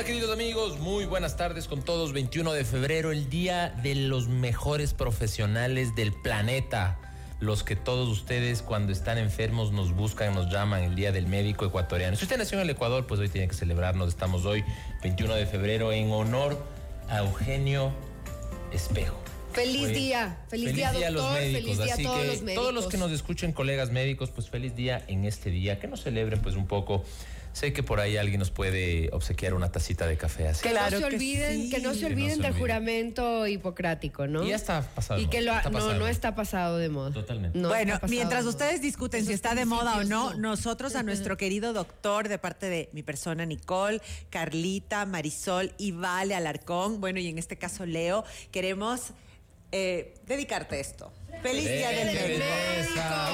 Hola queridos amigos, muy buenas tardes con todos. 21 de febrero, el día de los mejores profesionales del planeta. Los que todos ustedes cuando están enfermos nos buscan, nos llaman el Día del Médico Ecuatoriano. Si usted nació en el Ecuador, pues hoy tiene que celebrarnos. Estamos hoy, 21 de febrero, en honor a Eugenio Espejo. Feliz día, feliz, día, doctor, a los médicos. feliz día a todos que los médicos. todos los que nos escuchen, colegas médicos, pues feliz día en este día. Que nos celebren pues un poco. Sé que por ahí alguien nos puede obsequiar una tacita de café así. Que Claro no se que olviden, sí. que no se Que no olviden se del olviden. juramento hipocrático, ¿no? Y ya está pasado de Y que lo, no, de no moda. está pasado de moda. Totalmente. No bueno, mientras ustedes discuten si está de moda o no, nosotros a nuestro querido doctor de parte de mi persona Nicole, Carlita, Marisol y Vale Alarcón, bueno, y en este caso Leo, queremos eh, dedicarte esto. Feliz Día del ¡Qué Médico. belleza!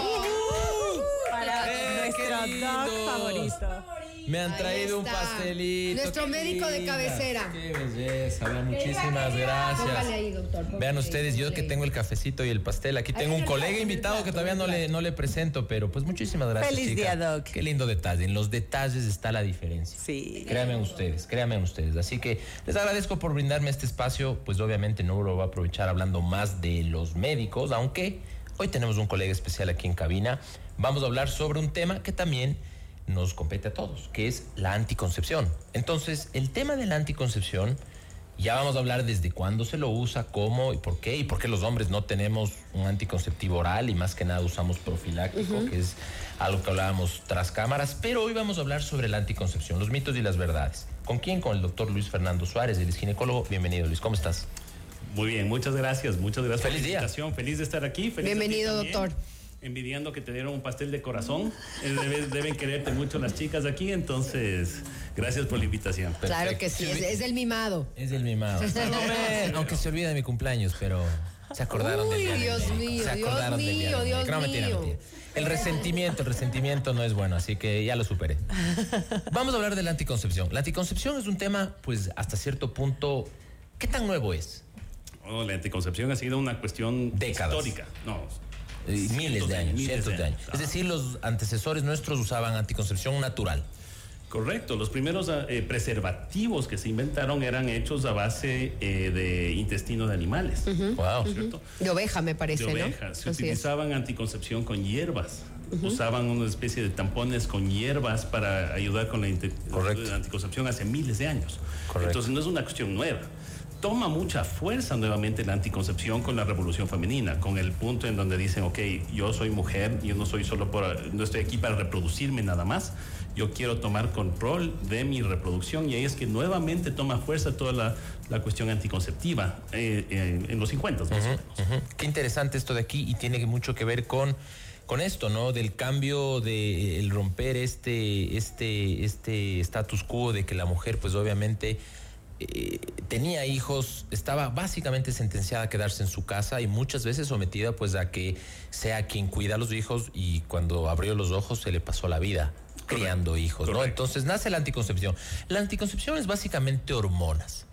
Para ¡Eh, qué nuestro doc favorito. Me han Ahí traído un pastelito. Nuestro qué médico de cabecera. Qué belleza, vean, muchísimas gracias. ahí, doctor, Vean ustedes, yo que tengo el cafecito y el pastel. Aquí tengo un colega invitado que todavía no le, no le presento, pero pues muchísimas gracias. Feliz chica. día, Doc. Qué lindo detalle. En los detalles está la diferencia. Sí. Créanme ustedes, créanme ustedes. Así que les agradezco por brindarme este espacio. Pues obviamente no lo voy a aprovechar hablando más de los médicos, aunque hoy tenemos un colega especial aquí en cabina. Vamos a hablar sobre un tema que también nos compete a todos, que es la anticoncepción. Entonces, el tema de la anticoncepción, ya vamos a hablar desde cuándo se lo usa, cómo y por qué, y por qué los hombres no tenemos un anticonceptivo oral y más que nada usamos profiláctico, que es algo que hablábamos tras cámaras. Pero hoy vamos a hablar sobre la anticoncepción, los mitos y las verdades. ¿Con quién? Con el doctor Luis Fernando Suárez, el ginecólogo. Bienvenido, Luis. ¿Cómo estás? Muy bien, muchas gracias, muchas gracias Feliz por la día. invitación. Feliz de estar aquí. Feliz Bienvenido, doctor. Envidiando que te dieron un pastel de corazón. Eh, debe- deben quererte mucho las chicas aquí, entonces gracias por la invitación. Claro que sí, es, el mimado. Es el mimado. Aunque se olvida de mi cumpleaños, pero se acordaron del Uy, día del Dios médico. mío, Se Dios acordaron del día mío, del Dios. No, mentira, mío. mentira. El resentimiento, el resentimiento no es bueno, así que ya lo superé. Vamos a hablar de la anticoncepción. La anticoncepción es un tema, pues, hasta cierto punto, ¿qué tan nuevo es? Oh, la anticoncepción ha sido una cuestión Décadas. histórica. No, Eh, cientos miles de años, miles cientos de años. Ah. Es decir, los antecesores nuestros usaban anticoncepción natural. Correcto, los primeros eh, preservativos que se inventaron eran hechos a base eh, de intestino de animales. Wow. ¿cierto? De oveja, me parece, de ¿no? ovejas. Se Así es. utilizaban anticoncepción con hierbas. Usaban una especie de tampones con hierbas para ayudar con la, la anticoncepción hace miles de años. Correcto. Entonces no es una cuestión nueva. Toma mucha fuerza nuevamente la anticoncepción con la revolución femenina, con el punto en donde dicen, ok, yo soy mujer, yo no soy solo por, no estoy aquí para reproducirme nada más, yo quiero tomar control de mi reproducción y ahí es que nuevamente toma fuerza toda la, la cuestión anticonceptiva eh, eh, en los 50 más o menos. Qué interesante esto de aquí y tiene mucho que ver con, con esto, ¿no? Del cambio de el romper este, este, este status quo de que la mujer, pues obviamente eh, tenía hijos, estaba básicamente sentenciada a quedarse en su casa y muchas veces sometida pues a que sea quien cuida a los hijos y cuando abrió los ojos se le pasó la vida criando hijos, ¿no? Entonces nace la anticoncepción. La anticoncepción es básicamente hormonas,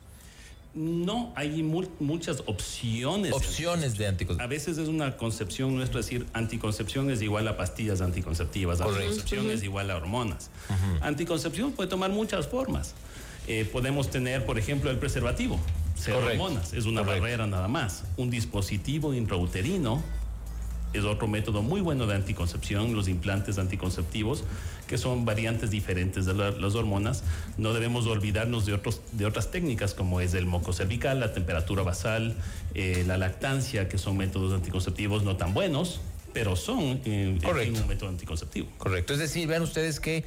No, hay muchas opciones. opciones de A anticoncepción. veces es una concepción nuestra decir anticoncepción es igual a pastillas anticonceptivas, Correcto. anticoncepción es igual a hormonas. Anticoncepción puede tomar muchas formas. Eh, podemos tener, por ejemplo, el preservativo, hormonas, es una Correcto. barrera nada más. Un dispositivo intrauterino es otro método muy bueno de anticoncepción, los implantes anticonceptivos, que son variantes diferentes de la- las hormonas. No debemos olvidarnos de, otros, de otras técnicas como es el moco cervical, la temperatura basal, eh, la lactancia, que son métodos anticonceptivos no tan buenos, pero son eh, Correcto. un método anticonceptivo. Correcto. Es decir, vean ustedes que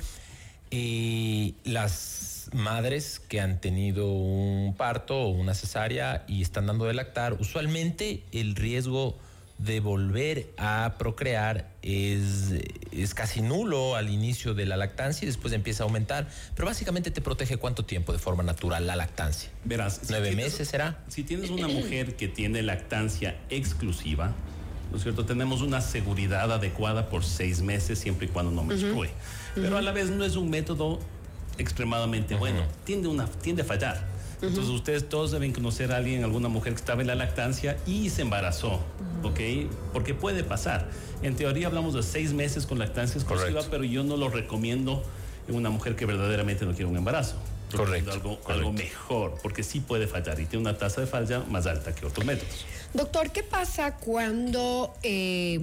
eh, las madres que han tenido un parto o una cesárea y están dando de lactar, usualmente el riesgo de volver a procrear es, es casi nulo al inicio de la lactancia y después empieza a aumentar. Pero básicamente te protege cuánto tiempo de forma natural la lactancia. Verás, si ¿Nueve tienes- meses será? Si tienes una mujer que tiene lactancia exclusiva, ¿no es cierto? Tenemos una seguridad adecuada por seis meses siempre y cuando no menstrue. Pero a la vez no es un método extremadamente bueno. Tiende, una, tiende a fallar. Entonces ustedes todos deben conocer a alguien, alguna mujer que estaba en la lactancia y se embarazó, ¿ok? Porque puede pasar. En teoría hablamos de seis meses con lactancia exclusiva, pero yo no lo recomiendo en una mujer que verdaderamente no quiere un embarazo. Correcto, Algo, correcto. algo mejor, porque sí puede fallar y tiene una tasa de falla más alta que otros métodos. Doctor, ¿qué pasa cuando eh,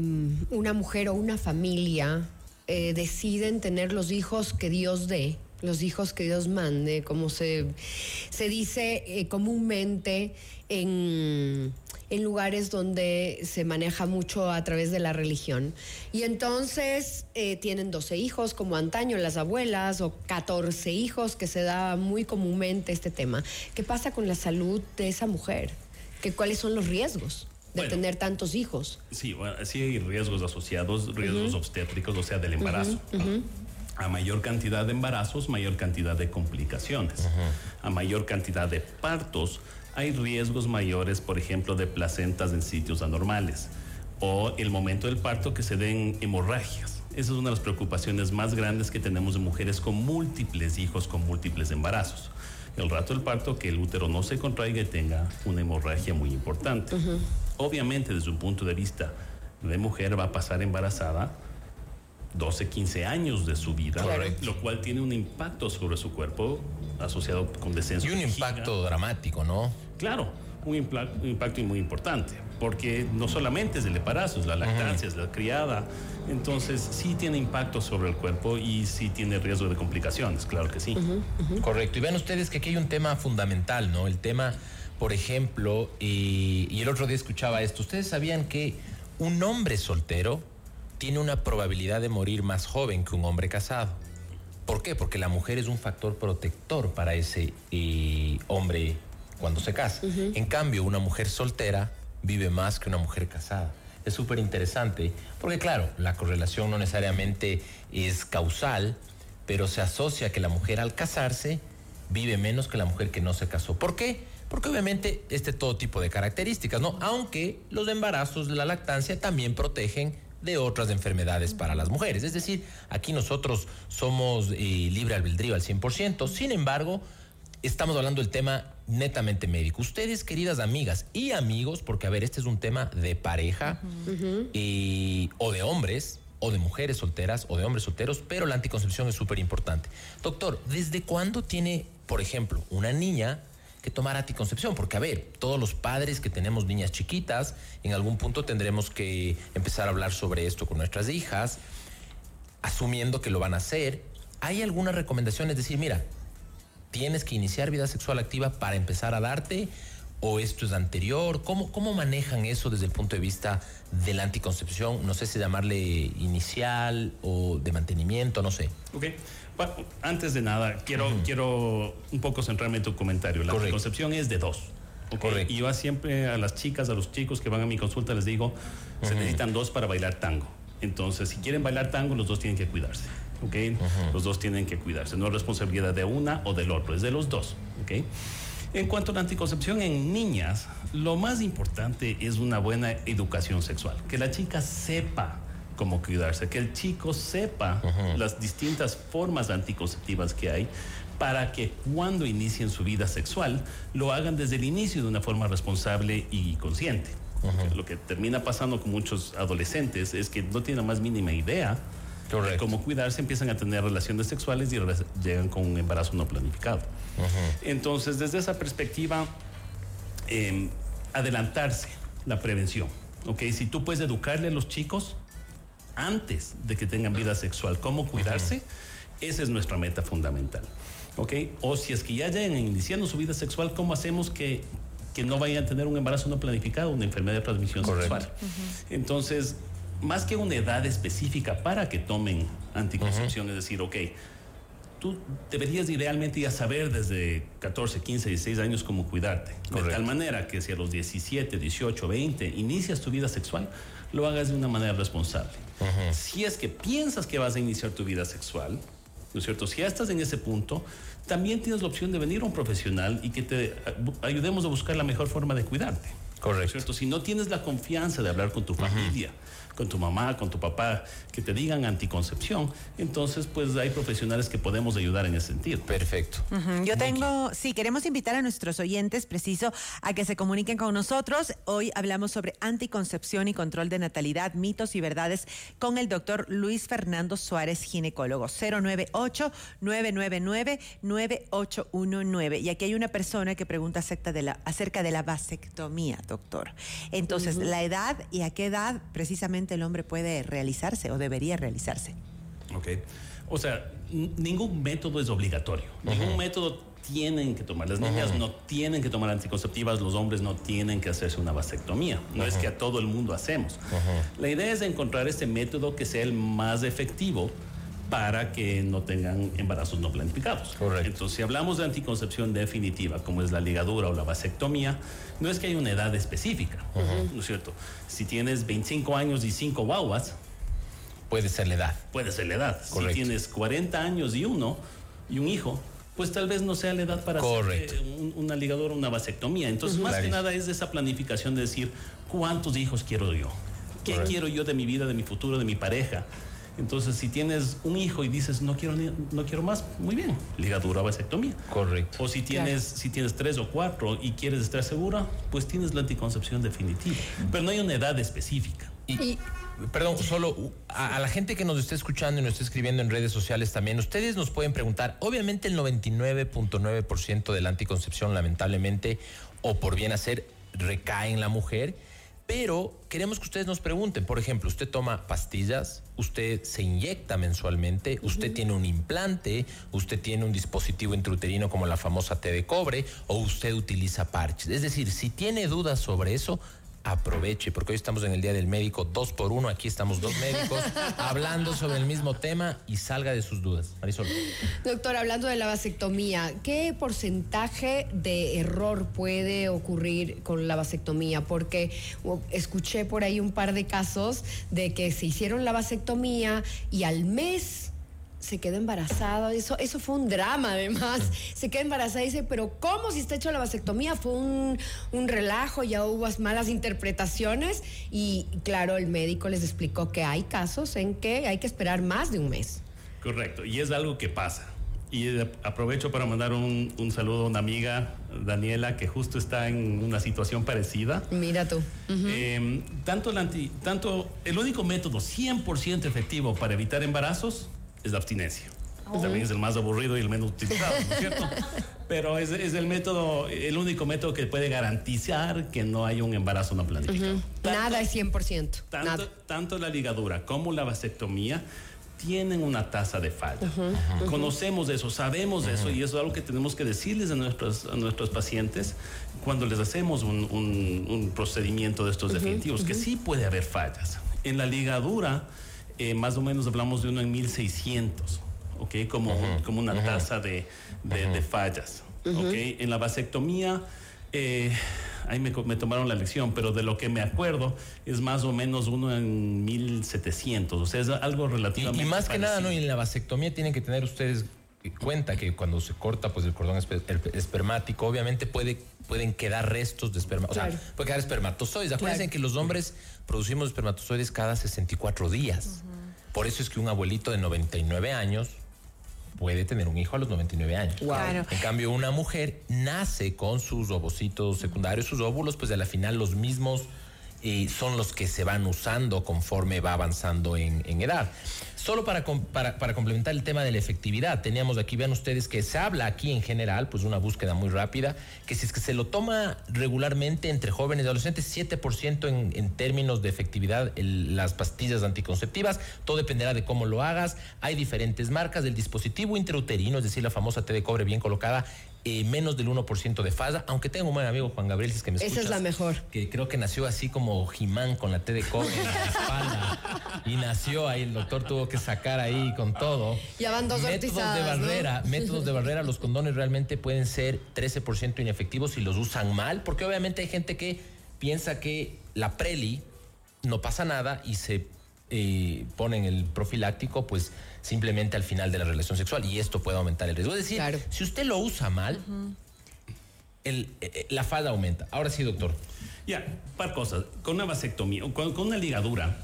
una mujer o una familia eh, deciden tener los hijos que Dios dé, los hijos que Dios mande, como se, se dice eh, comúnmente en, en lugares donde se maneja mucho a través de la religión? Y entonces eh, tienen 12 hijos, como antaño las abuelas, o 14 hijos, que se da muy comúnmente este tema. ¿Qué pasa con la salud de esa mujer? ¿Qué, ¿Cuáles son los riesgos de Bueno. tener tantos hijos? Sí, bueno, sí hay riesgos asociados, riesgos obstétricos, o sea, del embarazo. A mayor cantidad de embarazos, mayor cantidad de complicaciones. A mayor cantidad de partos, hay riesgos mayores, por ejemplo, de placentas en sitios anormales. O el momento del parto que se den hemorragias. Esa es una de las preocupaciones más grandes que tenemos de mujeres con múltiples hijos, con múltiples embarazos. El rato del parto, que el útero no se contraiga y tenga una hemorragia muy importante. Obviamente, desde un punto de vista de mujer, va a pasar embarazada 12, 15 años de su vida, Correcto. lo cual tiene un impacto sobre su cuerpo asociado con descenso. Y un de impacto dramático, ¿no? Claro, un, impla- un impacto muy importante, porque no solamente es el embarazo, es la lactancia, es la criada, entonces sí tiene impacto sobre el cuerpo y sí tiene riesgo de complicaciones, claro que sí. Correcto. Y vean ustedes que aquí hay un tema fundamental, ¿no? El tema, por ejemplo, y, y el otro día escuchaba esto. ¿Ustedes sabían que un hombre soltero tiene una probabilidad de morir más joven que un hombre casado? ¿Por qué? Porque la mujer es un factor protector para ese eh, hombre cuando se casa. En cambio, una mujer soltera vive más que una mujer casada. Es súper interesante, porque claro, la correlación no necesariamente es causal, pero se asocia que la mujer al casarse vive menos que la mujer que no se casó. ¿Por qué? Porque obviamente este todo tipo de características, ¿no? Aunque los embarazos de la lactancia también protegen de otras enfermedades para las mujeres. Es decir, aquí nosotros somos eh, libre albedrío al 100%. Sin embargo, estamos hablando del tema netamente médico. Ustedes, queridas amigas y amigos, porque a ver, este es un tema de pareja y- o de hombres, o de mujeres solteras, o de hombres solteros, pero la anticoncepción es súper importante. Doctor, ¿desde cuándo tiene, por ejemplo, una niña que tomar anticoncepción? Porque, a ver, todos los padres que tenemos niñas chiquitas, en algún punto tendremos que empezar a hablar sobre esto con nuestras hijas, asumiendo que lo van a hacer. ¿Hay alguna recomendación? Es decir, mira, tienes que iniciar vida sexual activa para empezar a darte o esto es anterior? ¿Cómo, cómo manejan eso desde el punto de vista de la anticoncepción? No sé si llamarle inicial o de mantenimiento, no sé. Ok. Antes de nada, quiero, quiero un poco centrarme en tu comentario. La anticoncepción es de dos. ¿ok? Correcto. Y yo siempre a las chicas, a los chicos que van a mi consulta les digo, se necesitan dos para bailar tango. Entonces, si quieren bailar tango, los dos tienen que cuidarse. ¿ok? Los dos tienen que cuidarse. No es responsabilidad de una o del otro, es de los dos. ¿ok? En cuanto a la anticoncepción en niñas, lo más importante es una buena educación sexual. Que la chica sepa cómo cuidarse, que el chico sepa las distintas formas anticonceptivas que hay para que cuando inicien su vida sexual lo hagan desde el inicio de una forma responsable y consciente. Lo que termina pasando con muchos adolescentes es que no tienen la más mínima idea de cómo cuidarse, empiezan a tener relaciones sexuales y llegan con un embarazo no planificado. Entonces, desde esa perspectiva, eh, adelantarse la prevención. ¿ok? Si tú puedes educarle a los chicos antes de que tengan vida sexual, cómo cuidarse, esa es nuestra meta fundamental. ¿ok? O si es que ya llegan iniciando su vida sexual, ¿cómo hacemos que, que no vayan a tener un embarazo no planificado, una enfermedad de transmisión Correcto. sexual? Entonces, más que una edad específica para que tomen anticoncepción, es decir, ok, tú deberías idealmente ya saber desde 14, 15, 16 años cómo cuidarte. De Correcto. tal manera que si a los 17, 18, 20 inicias tu vida sexual, lo hagas de una manera responsable. Si es que piensas que vas a iniciar tu vida sexual, ¿no es cierto? Si ya estás en ese punto, también tienes la opción de venir a un profesional y que te ayudemos a buscar la mejor forma de cuidarte. ¿no es Correcto. cierto? Si no tienes la confianza de hablar con tu familia con tu mamá, con tu papá, que te digan anticoncepción, entonces pues hay profesionales que podemos ayudar en ese sentido. Perfecto. Yo tengo, sí, queremos invitar a nuestros oyentes, preciso, a que se comuniquen con nosotros. Hoy hablamos sobre anticoncepción y control de natalidad, mitos y verdades con el doctor Luis Fernando Suárez, ginecólogo. 098-999-9819. Y aquí hay una persona que pregunta acerca de la, acerca de la vasectomía, doctor. Entonces, la edad y a qué edad precisamente el hombre puede realizarse o debería realizarse. Ok. O sea, ningún método es obligatorio. Ningún método tienen que tomar. Las niñas no tienen que tomar anticonceptivas, los hombres no tienen que hacerse una vasectomía. No es que a todo el mundo hacemos. La idea es encontrar este método que sea el más efectivo para que no tengan embarazos no planificados. Correcto. Entonces, si hablamos de anticoncepción definitiva, como es la ligadura o la vasectomía, no es que hay una edad específica, ¿no es cierto? Si tienes 25 años y 5 guaguas, Puede ser la edad. puede ser la edad. Correcto. Si tienes 40 años y uno y un hijo, pues tal vez no sea la edad para Correcto. hacer eh, un- una ligadura, una vasectomía. Entonces, más que nada es esa planificación de decir, ¿cuántos hijos quiero yo? ¿Qué Correcto. quiero yo de mi vida, de mi futuro, de mi pareja? Entonces, si tienes un hijo y dices, no quiero, ni- no quiero más, muy bien, ligadura o vasectomía. Correcto. O si tienes, si tienes tres o cuatro y quieres estar segura, pues tienes la anticoncepción definitiva. Pero no hay una edad específica. Y, Y- perdón, solo a, a la gente que nos esté escuchando y nos esté escribiendo en redes sociales también, ustedes nos pueden preguntar, obviamente el 99.9% de la anticoncepción lamentablemente o por bien hacer recae en la mujer, pero queremos que ustedes nos pregunten, por ejemplo, usted toma pastillas, usted se inyecta mensualmente, usted tiene un implante, usted tiene un dispositivo intrauterino como la famosa T de cobre o usted utiliza parches. Es decir, si tiene dudas sobre eso, aproveche, porque hoy estamos en el Día del Médico, dos por uno, aquí estamos dos médicos hablando sobre el mismo tema y salga de sus dudas. Marisol. Doctor, hablando de la vasectomía, ¿qué porcentaje de error puede ocurrir con la vasectomía? Porque escuché por ahí un par de casos de que se hicieron la vasectomía y al mes se quedó embarazada. Eso, eso fue un drama, además. Se queda embarazada y dice, pero ¿cómo si está hecho la vasectomía? Fue un, un relajo, ya hubo malas interpretaciones. Y claro, el médico les explicó que hay casos en que hay que esperar más de un mes. Correcto, y es algo que pasa. Y eh, aprovecho para mandar un, un saludo a una amiga, Daniela, que justo está en una situación parecida. Mira tú. Eh, tanto, el anti- tanto el único método 100% efectivo para evitar embarazos es la abstinencia. También es el más aburrido y el menos utilizado, ¿no es cierto? Pero es, es el método, el único método que puede garantizar que no haya un embarazo no planificado. Tanto- Nada es 100%. tanto, nada. tanto la ligadura como la vasectomía tienen una tasa de falla. Conocemos eso, sabemos eso y eso es algo que tenemos que decirles a nuestros, a nuestros pacientes cuando les hacemos un, un- un procedimiento de estos definitivos, que sí puede haber fallas. En la ligadura, eh, más o menos hablamos de uno en 1600, ¿ok? Como, como una tasa de, de- de fallas, ¿ok? En la vasectomía... eh, ahí me, me tomaron la lección, pero de lo que me acuerdo es más o menos uno en 1700, o sea, es algo relativamente y más que nada, ¿no? Y en la vasectomía tienen que tener ustedes cuenta que cuando se corta pues el cordón el- espermático, obviamente puede, pueden quedar restos de esperma, o sea, puede quedar espermatozoides. Acuérdense Claro. que los hombres producimos espermatozoides cada 64 días. Por eso es que un abuelito de 99 años puede tener un hijo a los 99 años. Wow. Claro. En cambio, una mujer nace con sus ovocitos secundarios, sus óvulos, pues a la final los mismos eh, son los que se van usando conforme va avanzando en, edad. Solo para, para, complementar el tema de la efectividad, teníamos aquí, vean ustedes que se habla aquí en general, pues una búsqueda muy rápida, que si es que se lo toma regularmente entre jóvenes y adolescentes, 7% en, en términos de efectividad las pastillas anticonceptivas, todo dependerá de cómo lo hagas, hay diferentes marcas, del dispositivo intrauterino, es decir, la famosa T de cobre bien colocada, eh, menos del 1% de falla, aunque tengo un buen amigo Juan Gabriel, si es que me Esa es escuchas, la mejor. que creo que nació así como Jimán con la T de cobre en la espalda y nació ahí, el doctor tuvo que sacar ahí con todo. Ya van dos Métodos de barrera, métodos de barrera, los condones realmente pueden ser 13% inefectivos si los usan mal, porque obviamente hay gente que piensa que la preli no pasa nada y se eh, ponen el profiláctico, pues simplemente al final de la relación sexual y esto puede aumentar el riesgo. Es decir, Claro. si usted lo usa mal, el, eh, eh, la falla aumenta. Ahora sí, doctor. Ya, par cosas. Con una vasectomía, con, con una ligadura,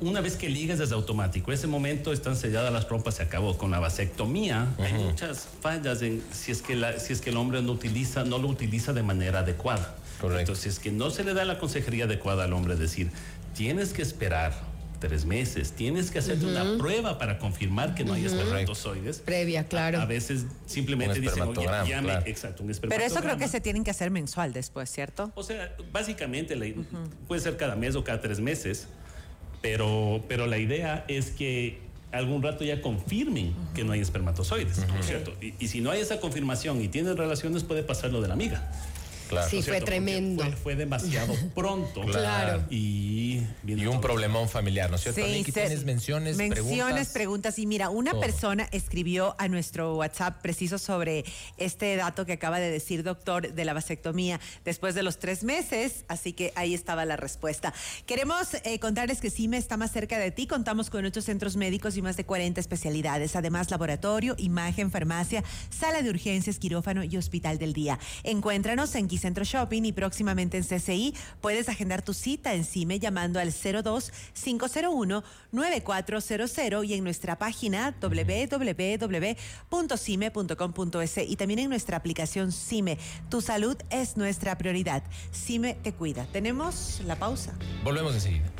una vez que ligas es automático. ese momento están selladas las trompas, se acabó. Con la vasectomía hay muchas fallas en si es que la, si es que el hombre no utiliza, no lo utiliza de manera adecuada. Correcto. Entonces, es que no se le da la consejería adecuada al hombre, es decir, tienes que esperar tres meses, tienes que hacerte una prueba para confirmar que no hay espermatozoides. Previa, claro. A, a veces simplemente Un dicen, oye, espermatograma, ya me- exacto, un Pero eso creo espermatograma. que se tienen que hacer mensual después, ¿cierto? O sea, básicamente puede ser cada mes o cada tres meses, pero, pero la idea es que algún rato ya confirmen que no hay espermatozoides, ¿no es cierto? Y, y si no hay esa confirmación y tienen relaciones, puede pasar lo de la amiga. Claro. Sí, ¿no es fue tremendo. Fue, fue demasiado pronto. Claro. Y, Y un problemón familiar, ¿no es cierto? Aquí se- tienes menciones, menciones, preguntas. preguntas. Y mira, una Todo. persona escribió a nuestro WhatsApp preciso sobre este dato que acaba de decir doctor de la vasectomía después de los tres meses. Así que ahí estaba la respuesta. Queremos eh, contarles que CIME está más cerca de ti. Contamos con ocho centros médicos y más de 40 especialidades. Además, laboratorio, imagen, farmacia, sala de urgencias, quirófano y hospital del día. Encuéntranos en Quicentro Shopping y próximamente en CCI. Puedes agendar tu cita en CIME llamando al 02-501-9400 y en nuestra página www.cime.com.es y también en nuestra aplicación CIME. Tu salud es nuestra prioridad. CIME te cuida. Tenemos la pausa. Volvemos enseguida.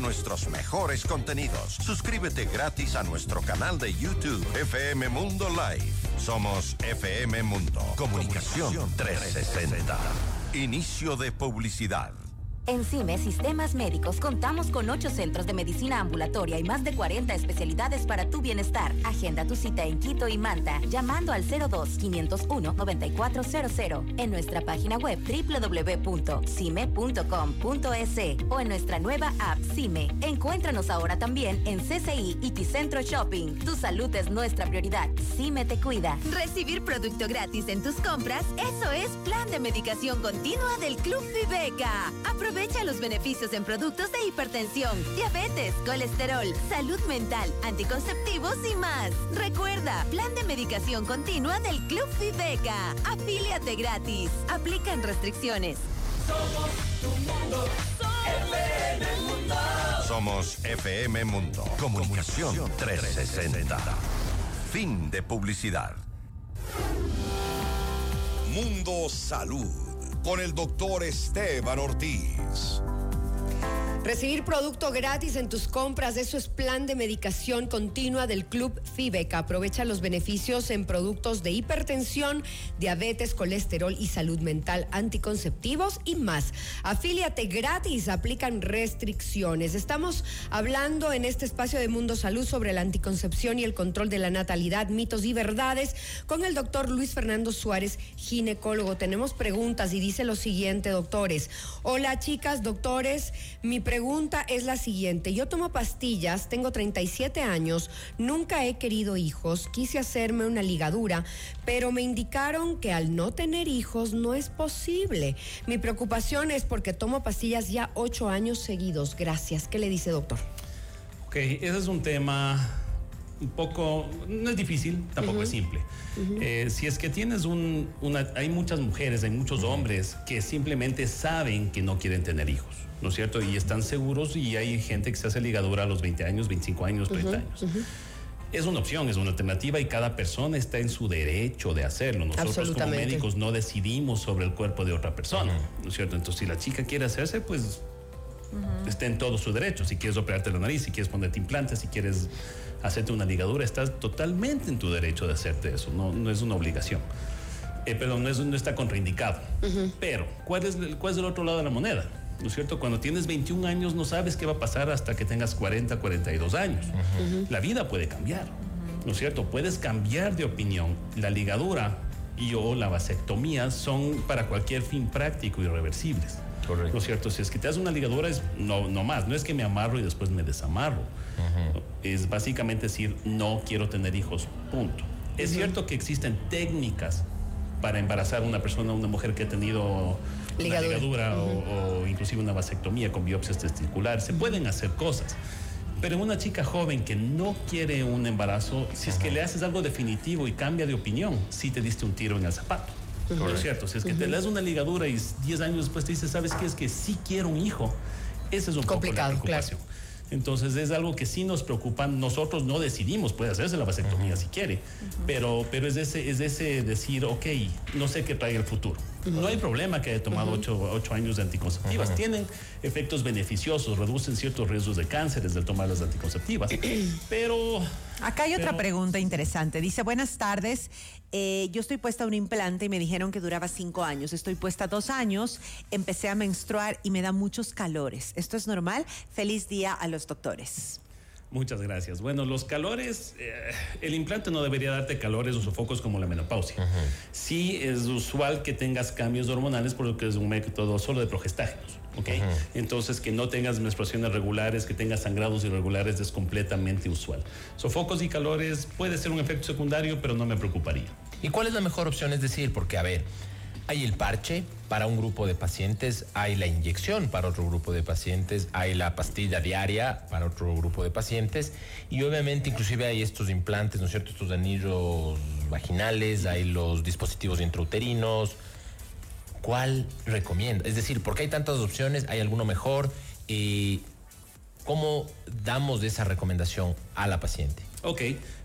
Nuestros mejores contenidos. Suscríbete gratis a nuestro canal de YouTube FM Mundo Live. Somos FM Mundo. Comunicación 360. Inicio de publicidad. En CIME Sistemas Médicos contamos con ocho centros de medicina ambulatoria y más de 40 especialidades para tu bienestar. Agenda tu cita en Quito y Manta llamando al 02-501-9400 en nuestra página web www.cime.com.es o en nuestra nueva app CIME. Encuéntranos ahora también en CCI y Ticentro Shopping. Tu salud es nuestra prioridad. CIME te cuida. Recibir producto gratis en tus compras, eso es plan de medicación continua del Club Viveca. Los beneficios en productos de hipertensión, diabetes, colesterol, salud mental, anticonceptivos y más. Recuerda, plan de medicación continua del Club Viveca. Afíliate gratis. Aplican restricciones. Somos FM Mundo. Comunicación 360. Fin de publicidad. Mundo Salud con el doctor Esteban Ortiz. Recibir producto gratis en tus compras, eso es plan de medicación continua del Club Fibeca. Aprovecha los beneficios en productos de hipertensión, diabetes, colesterol y salud mental, anticonceptivos y más. Afíliate gratis, aplican restricciones. Estamos hablando en este espacio de Mundo Salud sobre la anticoncepción y el control de la natalidad, mitos y verdades con el doctor Luis Fernando Suárez, ginecólogo. Tenemos preguntas y dice lo siguiente, doctores. Hola chicas, doctores, mi pregunta es la siguiente. Yo tomo pastillas, tengo 37 años, nunca he querido hijos, quise hacerme una ligadura, pero me indicaron que al no tener hijos no es posible. Mi preocupación es porque tomo pastillas ya ocho años seguidos. Gracias. ¿Qué le dice, doctor? Ok, ese es un tema un poco, no es difícil, tampoco es simple. Eh, si es que tienes un, una, hay muchas mujeres, hay muchos hombres que simplemente saben que no quieren tener hijos, ¿no es cierto? Y están seguros y hay gente que se hace ligadura a los 20 años, 25 años, 30 años. Es una opción, es una alternativa y cada persona está en su derecho de hacerlo. Nosotros como médicos no decidimos sobre el cuerpo de otra persona, ¿no es cierto? Entonces, si la chica quiere hacerse, pues está en todo su derecho. Si quieres operarte la nariz, si quieres ponerte implantes, si quieres hacerte una ligadura, estás totalmente en tu derecho de hacerte eso. No, no es una obligación. Eh, perdón, no, es- no está contraindicado. Pero, ¿cuál es, el- ¿cuál es el otro lado de la moneda? ¿No es cierto? Cuando tienes 21 años no sabes qué va a pasar hasta que tengas 40, 42 años. La vida puede cambiar. ¿No es cierto? Puedes cambiar de opinión. La ligadura y o la vasectomía son para cualquier fin práctico y reversibles. Correcto. ¿No es cierto? Si es que te haces una ligadura es no, no más. No es que me amarro y después me desamarro. Es básicamente decir, no quiero tener hijos, punto. Es cierto que existen técnicas para embarazar a una persona, una mujer que ha tenido Ligadura. una ligadura o, o inclusive una vasectomía con biopsias testiculares. Se pueden hacer cosas, Pero en una chica joven que no quiere un embarazo, si es que le haces algo definitivo y cambia de opinión, sí te diste un tiro en el zapato. ¿No es cierto? Si es que te le das una ligadura y 10 años después te dices, ¿sabes qué? Es que sí quiero un hijo. Ese es un Complicado, poco la preocupación. Entonces es algo que sí nos preocupa. Nosotros no decidimos, puede hacerse la vasectomía si quiere, pero, pero es, ese, es ese decir, ok, no sé qué trae el futuro. No hay problema que haya tomado ocho, ocho años de anticonceptivas. Tienen efectos beneficiosos, reducen ciertos riesgos de cánceres del tomar las anticonceptivas. pero... Acá hay otra pregunta interesante. Dice, buenas tardes. eh, yo estoy puesta a un implante y me dijeron que duraba cinco años. Estoy puesta dos años, empecé a menstruar y me da muchos calores. ¿Esto es normal? Feliz día a los doctores. Muchas gracias. Bueno, los calores, eh, el implante no debería darte calores o sofocos como la menopausia. Sí es usual que tengas cambios hormonales porque es un método solo de progestágenos. ¿ok? Entonces, que no tengas menstruaciones regulares, que tengas sangrados irregulares es completamente usual. Sofocos y calores puede ser un efecto secundario, pero no me preocuparía. ¿Y cuál es la mejor opción? Es decir, porque, a ver, hay el parche para un grupo de pacientes, hay la inyección para otro grupo de pacientes, hay la pastilla diaria para otro grupo de pacientes y obviamente inclusive hay estos implantes, ¿no es cierto? Estos anillos vaginales, hay los dispositivos intrauterinos. ¿Cuál recomienda? Es decir, porque hay tantas opciones, hay alguno mejor. Eh, ¿Cómo damos esa recomendación a la paciente? Ok,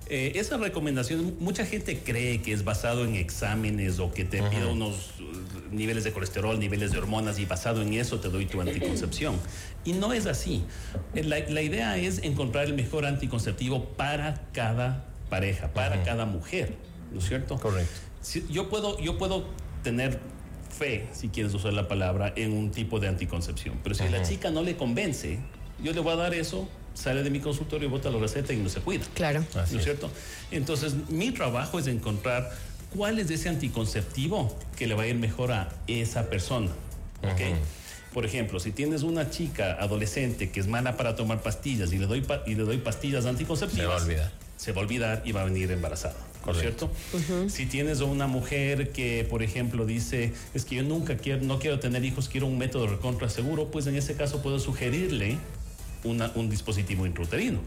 eh, esa recomendación, mucha gente cree que es basado en exámenes o que te pide unos uh, niveles de colesterol, niveles de hormonas y basado en eso te doy tu anticoncepción. Y no es así. Eh, La, la idea es encontrar el mejor anticonceptivo para cada pareja, para cada mujer, ¿no es cierto? Correcto. Si- yo, puedo, yo puedo tener fe, si quieres usar la palabra, en un tipo de anticoncepción, pero si a la chica no le convence, yo le voy a dar eso, sale de mi consultorio, bota la receta y no se cuida. Claro. Así ¿No es. cierto? Entonces, mi trabajo es encontrar cuál es ese anticonceptivo que le va a ir mejor a esa persona. ¿Ok? Por ejemplo, si tienes una chica adolescente que es mala para tomar pastillas y le doy, pa- y le doy pastillas anticonceptivas, Se va a olvidar. Se va a olvidar y va a venir embarazada. ¿No es cierto? Si tienes a una mujer que, por ejemplo, dice, es que yo nunca quiero, no quiero tener hijos, quiero un método recontra seguro, pues en ese caso puedo sugerirle una- un dispositivo intrauterino.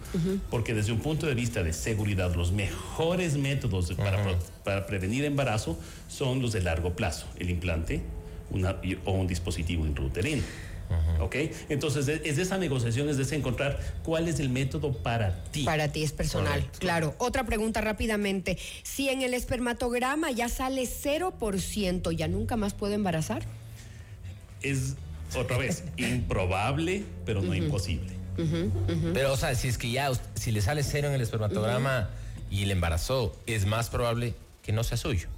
Porque desde un punto de vista de seguridad, los mejores métodos de- para, prevenir embarazo son los de largo plazo, el implante una- o un dispositivo intrauterino. ¿Ok? Entonces, es, es esa negociación, es de ese encontrar cuál es el método para ti. Para ti es personal, Correcto. claro. Otra pregunta rápidamente. Si en el espermatograma ya sale 0%, ¿ya nunca más puedo embarazar? es otra vez improbable, pero no imposible. Pero, o sea, si es que ya, si le sale cero en el espermatograma y le embarazó, es más probable que no sea suyo.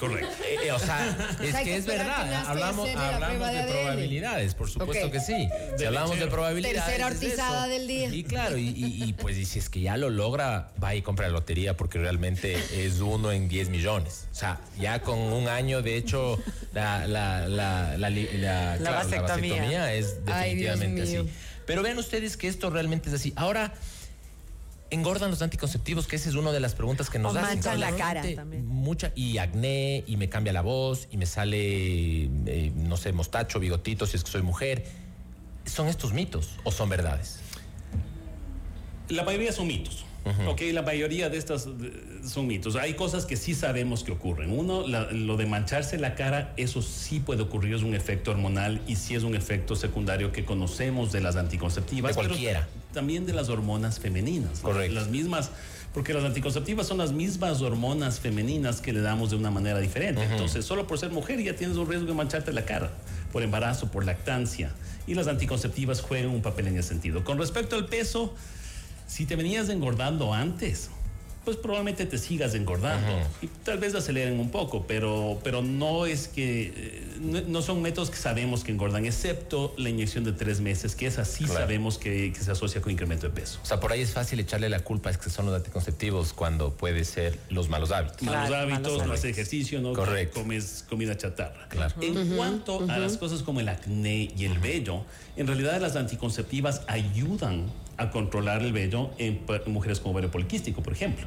Correcto. Eh, eh, o sea, es hay que que es que verdad. y Hablamos, la hablamos de, de probabilidades, por supuesto Ok. que sí. Si De hablamos de lechero. probabilidades. Tercera es hortizada eso. del día. Y claro, y, y- y, pues y si es que ya lo logra, va y compra la lotería porque realmente es uno en 10 millones. O sea, ya con un año, de hecho, la, la, la, la, li- la- claro, la vasectomía. vasectomía es Ay, definitivamente mío. así. Pero vean ustedes que esto realmente es así. Ahora, engordan los anticonceptivos, que esa es una de las preguntas que nos O hacen. manchan la cara también. Mucha, y acné, y me cambia la voz, y me sale, eh, no sé, mostacho, bigotito, si es que soy mujer. ¿Son estos mitos o son verdades? La mayoría son mitos. Ok, la mayoría de estas son mitos. Hay cosas que sí sabemos que ocurren. Uno, la- lo de mancharse la cara, eso sí puede ocurrir, es un efecto hormonal y sí es un efecto secundario que conocemos de las anticonceptivas. De pero cualquiera. también de las hormonas femeninas. Correcto. Las mismas, porque las anticonceptivas son las mismas hormonas femeninas que le damos de una manera diferente. Entonces, solo por ser mujer ya tienes un riesgo de mancharte la cara, por embarazo, por lactancia. Y las anticonceptivas juegan un papel en ese sentido. Con respecto al peso, si te venías engordando antes, pues probablemente te sigas engordando. Y tal vez aceleren un poco, pero, pero no es que. eh, No, no son métodos que sabemos que engordan, excepto la inyección de tres meses, que esa sí Claro. sabemos que, que se asocia con incremento de peso. O sea, por ahí es fácil echarle la culpa, es que son los anticonceptivos cuando puede ser los malos hábitos. malos Claro, hábitos, malos no haces ejercicio, no Correcto. comes comida chatarra. Claro. En cuanto a las cosas como el acné y el vello, en realidad las anticonceptivas ayudan a controlar el vello en mujeres con ovario poliquístico, por ejemplo.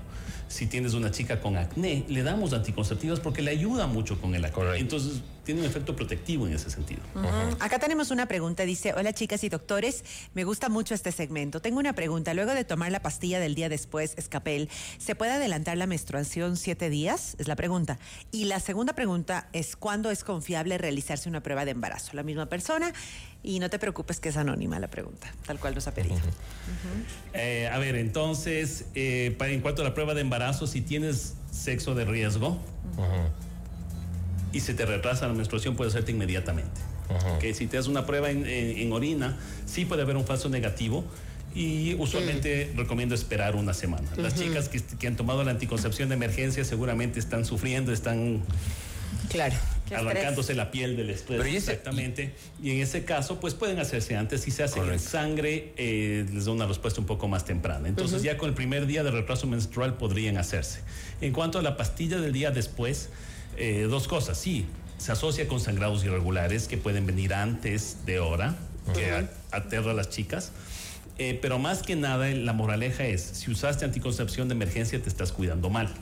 Si tienes una chica con acné, le damos anticonceptivas porque le ayuda mucho con el acné. Correcto. Entonces, tiene un efecto protectivo en ese sentido. Ujú. Acá tenemos una pregunta, dice, hola chicas y doctores, me gusta mucho este segmento. Tengo una pregunta, luego de tomar la pastilla del día después, Escapel, ¿se puede adelantar la menstruación siete días? Es la pregunta. Y la segunda pregunta es, ¿cuándo es confiable realizarse una prueba de embarazo? La misma persona, y no te preocupes que es anónima la pregunta, tal cual nos ha pedido. Eh, a ver, entonces, eh, pa- en cuanto a la prueba de embarazo, si tienes sexo de riesgo y se te retrasa la menstruación, puede hacerte inmediatamente. Que si te das una prueba en, en- en orina, sí puede haber un falso negativo. Y usualmente recomiendo esperar una semana. Las chicas que, que han tomado la anticoncepción de emergencia seguramente están sufriendo, están Claro. Qué arrancándose la piel del estrés. Pero exactamente. Y en ese caso, pues pueden hacerse antes. Si se hace en sangre, eh, les da una respuesta un poco más temprana. Entonces, ya con el primer día de retraso menstrual podrían hacerse. En cuanto a la pastilla del día después, eh, dos cosas. Sí, se asocia con sangrados irregulares que pueden venir antes de hora, que aterra a las chicas. Eh, pero más que nada, la moraleja es: si usaste anticoncepción de emergencia, te estás cuidando mal.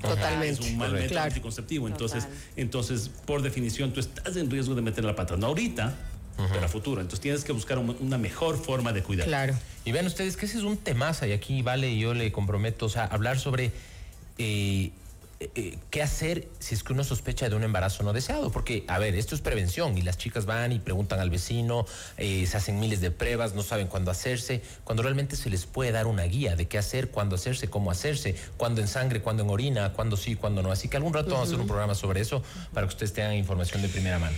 Totalmente. Es un mal método Claro. anticonceptivo. Entonces, Total. entonces, por definición, tú estás en riesgo de meter la pata. No ahorita, pero a futuro. Entonces, tienes que buscar un- una mejor forma de cuidar. Claro. Y vean ustedes que ese es un temazo y aquí vale y yo le comprometo, o sea, hablar sobre eh, eh, qué hacer si es que uno sospecha de un embarazo no deseado, porque, a ver, esto es prevención y las chicas van y preguntan al vecino, eh, se hacen miles de pruebas, no saben cuándo hacerse, cuando realmente se les puede dar una guía de qué hacer, cuándo hacerse, cómo hacerse, cuándo en sangre, cuándo en orina, cuándo sí, cuándo no. Así que algún rato vamos a hacer un programa sobre eso para que ustedes tengan información de primera mano.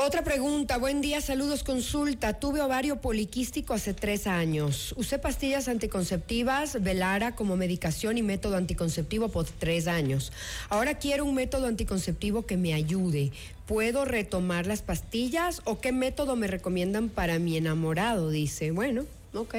Otra pregunta, buen día, saludos, consulta. Tuve ovario poliquístico hace tres años. Usé pastillas anticonceptivas, Velara como medicación y método anticonceptivo por tres años. Ahora quiero un método anticonceptivo que me ayude. ¿Puedo retomar las pastillas o qué método me recomiendan para mi enamorado? Dice, bueno, ok.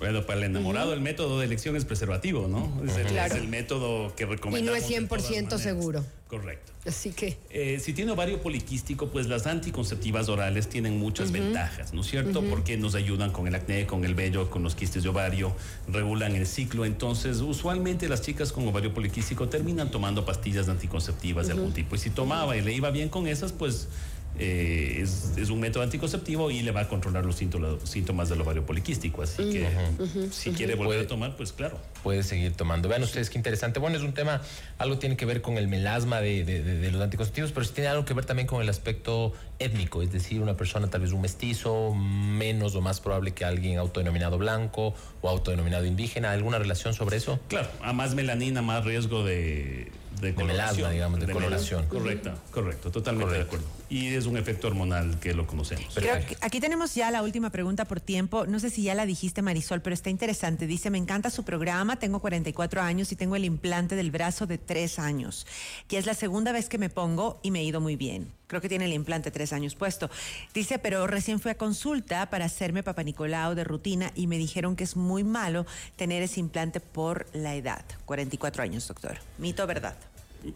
Bueno, para el enamorado, el método de elección es preservativo, ¿no? Es el, Claro. es el método que recomendamos. Y no es de todas 100% maneras. seguro. Correcto. Así que, Eh, si tiene ovario poliquístico, pues las anticonceptivas orales tienen muchas ventajas, ¿no es cierto? Porque nos ayudan con el acné, con el vello, con los quistes de ovario, regulan el ciclo. Entonces, usualmente las chicas con ovario poliquístico terminan tomando pastillas anticonceptivas de algún tipo. Y si tomaba y le iba bien con esas, pues eh, es, es un método anticonceptivo y le va a controlar los síntomas, síntomas del ovario poliquístico. Así que si quiere volver a tomar, pues claro. puede seguir tomando. Vean ustedes qué interesante. Bueno, es un tema, algo tiene que ver con el melasma de, de- de- de los anticonceptivos, pero sí tiene algo que ver también con el aspecto étnico, es decir, una persona tal vez un mestizo, menos o más probable que alguien autodenominado blanco o autodenominado indígena. ¿Alguna relación sobre eso? Claro, a más melanina, más riesgo de, de, melasma, coloración, digamos, de coloración. melasma. Correcto, correcto, totalmente Correcto. de acuerdo. Y es un efecto hormonal que lo conocemos. Creo Perfecto. que aquí tenemos ya la última pregunta por tiempo. No sé si ya la dijiste, Marisol, pero está interesante. Dice, me encanta su programa, tengo 44 años y tengo el implante del brazo de 3 años, que es la segunda vez que me pongo y me he ido muy bien. Creo que tiene el implante tres años puesto. Dice, pero recién fui a consulta para hacerme Papa Nicolau de rutina y me dijeron que es muy malo tener ese implante por la edad. 44 años, doctor. Mito, o ¿verdad?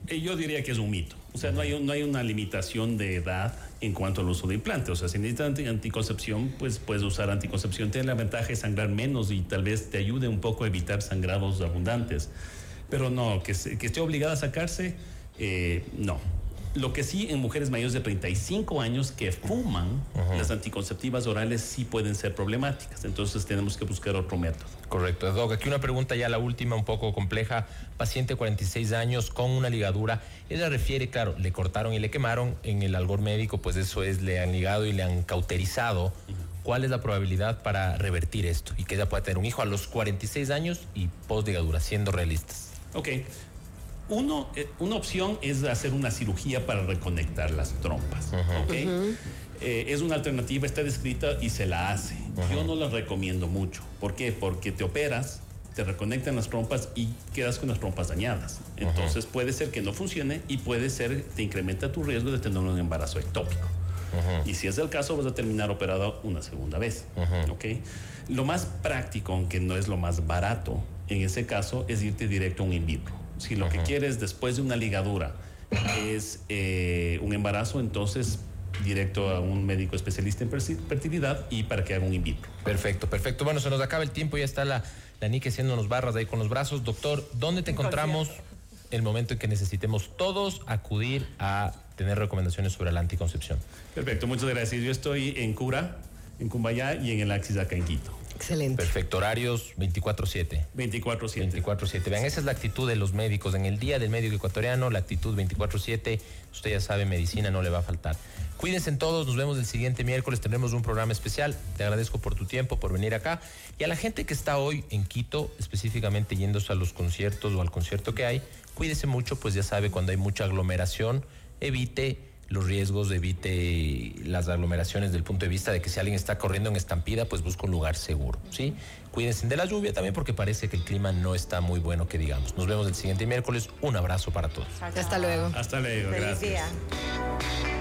Eh, Yo diría que es un mito. O sea, no hay, una limitación de edad en cuanto al uso de implantes. O sea, si necesitas anti- anticoncepción, pues puedes usar anticoncepción. Tiene la ventaja de sangrar menos y tal vez te ayude un poco a evitar sangrados abundantes. Pero no, que esté obligada a sacarse, eh, no. Lo que sí, en mujeres mayores de 35 años que fuman, las anticonceptivas orales sí pueden ser problemáticas. Entonces tenemos que buscar otro método. Correcto. Doc, aquí una pregunta ya la última, un poco compleja. Paciente 46 años con una ligadura. Ella refiere, claro, le cortaron y le quemaron. En el albor médico, pues eso es, le han ligado y le han cauterizado. ¿Cuál es la probabilidad para revertir esto y que ella pueda tener un hijo a los 46 años y post ligadura, siendo realistas? Ok. Uno, eh, una opción es hacer una cirugía para reconectar las trompas. ¿ok? Eh, es una alternativa, está descrita y se la hace. Yo no la recomiendo mucho. ¿Por qué? Porque te operas, te reconectan las trompas y quedas con las trompas dañadas. Entonces puede ser que no funcione y puede ser, te incrementa tu riesgo de tener un embarazo ectópico. Y si es el caso, vas a terminar operado una segunda vez. ¿ok? Lo más práctico, aunque no es lo más barato, en ese caso es irte directo a un in vitro. Si lo que quieres después de una ligadura es eh, un embarazo, entonces directo a un médico especialista en fertilidad y para que haga un in vitro. Perfecto, perfecto. Bueno, se nos acaba el tiempo, ya está la, la Nike haciéndonos barras ahí con los brazos. Doctor, ¿dónde te encontramos el momento en que necesitemos todos acudir a tener recomendaciones sobre la anticoncepción. Perfecto, muchas gracias. Yo estoy en Cura, en Cumbayá y en el Axis acá en Quito. Excelente. Perfecto, horarios 24/7. 24-7. 24-7. Vean, esa es la actitud de los médicos. En el Día del Médico Ecuatoriano, la actitud 24-7. Usted ya sabe, medicina no le va a faltar. Cuídense en todos, nos vemos el siguiente miércoles. Tendremos un programa especial. Te agradezco por tu tiempo, por venir acá. Y a la gente que está hoy en Quito, específicamente yéndose a los conciertos o al concierto que hay, cuídese mucho, pues ya sabe, cuando hay mucha aglomeración, evite los riesgos, evite las aglomeraciones del punto de vista de que si alguien está corriendo en estampida, pues busca un lugar seguro, ¿sí? Cuídense de la lluvia también porque parece que el clima no está muy bueno que digamos. Nos vemos el siguiente miércoles. Un abrazo para todos. Hasta luego. Hasta luego, Feliz gracias. día.